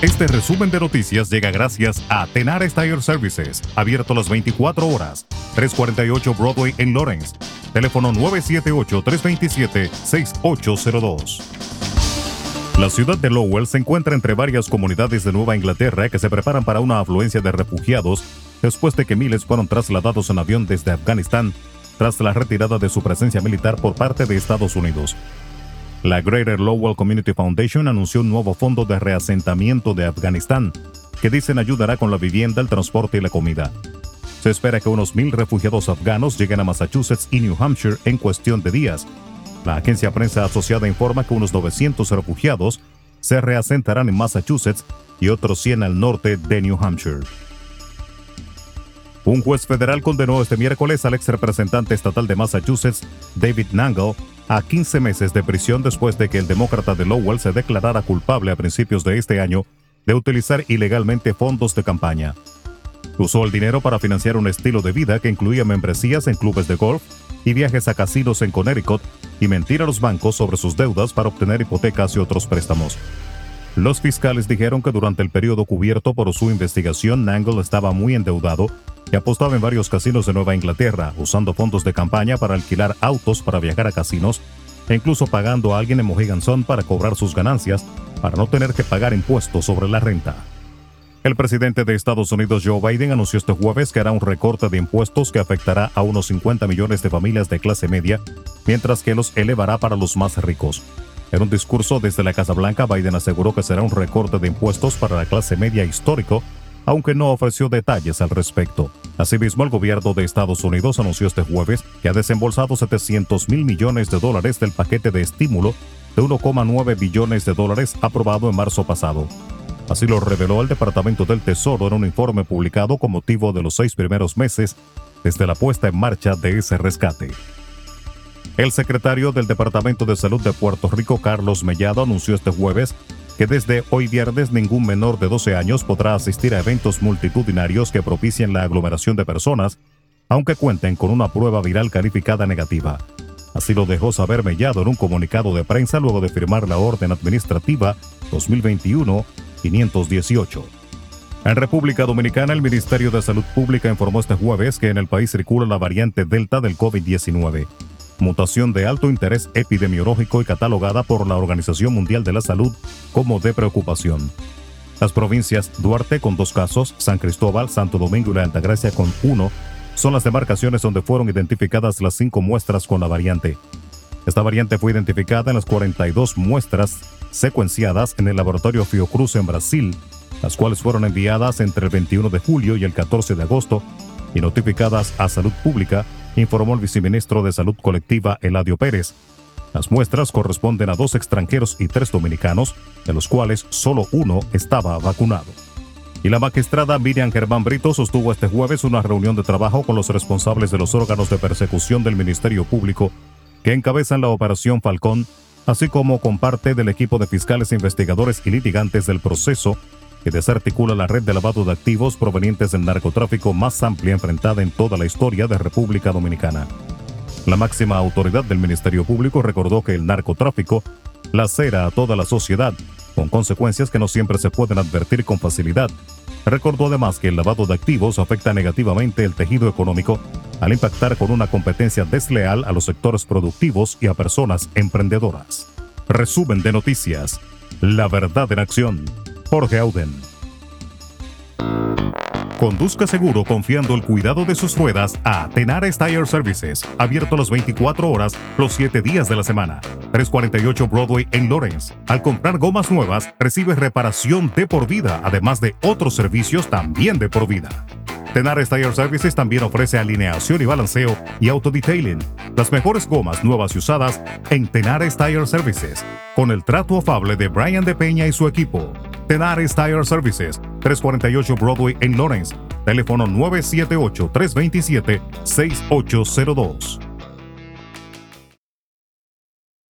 Este resumen de noticias llega gracias a Tenar Tire Services, abierto las 24 horas, 348 Broadway en Lawrence. Teléfono 978-327-6802. La ciudad de Lowell se encuentra entre varias comunidades de Nueva Inglaterra que se preparan para una afluencia de refugiados después de que miles fueron trasladados en avión desde Afganistán tras la retirada de su presencia militar por parte de Estados Unidos. La Greater Lowell Community Foundation anunció un nuevo fondo de reasentamiento de Afganistán, que dicen ayudará con la vivienda, el transporte y la comida. Se espera que unos mil refugiados afganos lleguen a Massachusetts y New Hampshire en cuestión de días. La agencia prensa asociada informa que unos 900 refugiados se reasentarán en Massachusetts y otros 100 al norte de New Hampshire. Un juez federal condenó este miércoles al ex representante estatal de Massachusetts, David Nangle, a 15 meses de prisión después de que el demócrata de Lowell se declarara culpable a principios de este año de utilizar ilegalmente fondos de campaña. Usó el dinero para financiar un estilo de vida que incluía membresías en clubes de golf y viajes a casinos en Connecticut y mentir a los bancos sobre sus deudas para obtener hipotecas y otros préstamos. Los fiscales dijeron que durante el periodo cubierto por su investigación, Nangle estaba muy endeudado y apostaba en varios casinos de Nueva Inglaterra, usando fondos de campaña para alquilar autos para viajar a casinos e incluso pagando a alguien en Mohegan Sun para cobrar sus ganancias para no tener que pagar impuestos sobre la renta. El presidente de Estados Unidos Joe Biden anunció este jueves que hará un recorte de impuestos que afectará a unos 50 millones de familias de clase media, mientras que los elevará para los más ricos. En un discurso desde la Casa Blanca, Biden aseguró que será un recorte de impuestos para la clase media histórico aunque no ofreció detalles al respecto. Asimismo, el gobierno de Estados Unidos anunció este jueves que ha desembolsado 700 mil millones de dólares del paquete de estímulo de 1,9 billones de dólares aprobado en marzo pasado. Así lo reveló el Departamento del Tesoro en un informe publicado con motivo de los seis primeros meses desde la puesta en marcha de ese rescate. El secretario del Departamento de Salud de Puerto Rico, Carlos Mellado, anunció este jueves que desde hoy viernes ningún menor de 12 años podrá asistir a eventos multitudinarios que propicien la aglomeración de personas, aunque cuenten con una prueba viral calificada negativa. Así lo dejó saber Mellado en un comunicado de prensa luego de firmar la Orden Administrativa 2021-518. En República Dominicana, el Ministerio de Salud Pública informó este jueves que en el país circula la variante Delta del COVID-19 mutación de alto interés epidemiológico y catalogada por la Organización Mundial de la Salud como de preocupación. Las provincias Duarte con dos casos, San Cristóbal, Santo Domingo y la Altagracia con uno, son las demarcaciones donde fueron identificadas las cinco muestras con la variante. Esta variante fue identificada en las 42 muestras secuenciadas en el laboratorio Fiocruz en Brasil, las cuales fueron enviadas entre el 21 de julio y el 14 de agosto y notificadas a Salud Pública informó el viceministro de Salud Colectiva Eladio Pérez. Las muestras corresponden a dos extranjeros y tres dominicanos, de los cuales solo uno estaba vacunado. Y la magistrada Miriam Germán Brito sostuvo este jueves una reunión de trabajo con los responsables de los órganos de persecución del Ministerio Público que encabezan la Operación Falcón, así como con parte del equipo de fiscales investigadores y litigantes del proceso que desarticula la red de lavado de activos provenientes del narcotráfico más amplia enfrentada en toda la historia de República Dominicana. La máxima autoridad del Ministerio Público recordó que el narcotráfico lacera a toda la sociedad, con consecuencias que no siempre se pueden advertir con facilidad. Recordó además que el lavado de activos afecta negativamente el tejido económico al impactar con una competencia desleal a los sectores productivos y a personas emprendedoras. Resumen de noticias. La verdad en acción. Jorge Auden. Conduzca seguro confiando el cuidado de sus ruedas a Tenares Tire Services, abierto las 24 horas, los 7 días de la semana. 348 Broadway en Lawrence. Al comprar gomas nuevas, recibe reparación de por vida, además de otros servicios también de por vida. Tenares Tire Services también ofrece alineación y balanceo y autodetailing. Las mejores gomas nuevas y usadas en Tenares Tire Services, con el trato afable de Brian de Peña y su equipo. Tenares Tire Services, 348 Broadway en Lawrence. Teléfono 978-327-6802.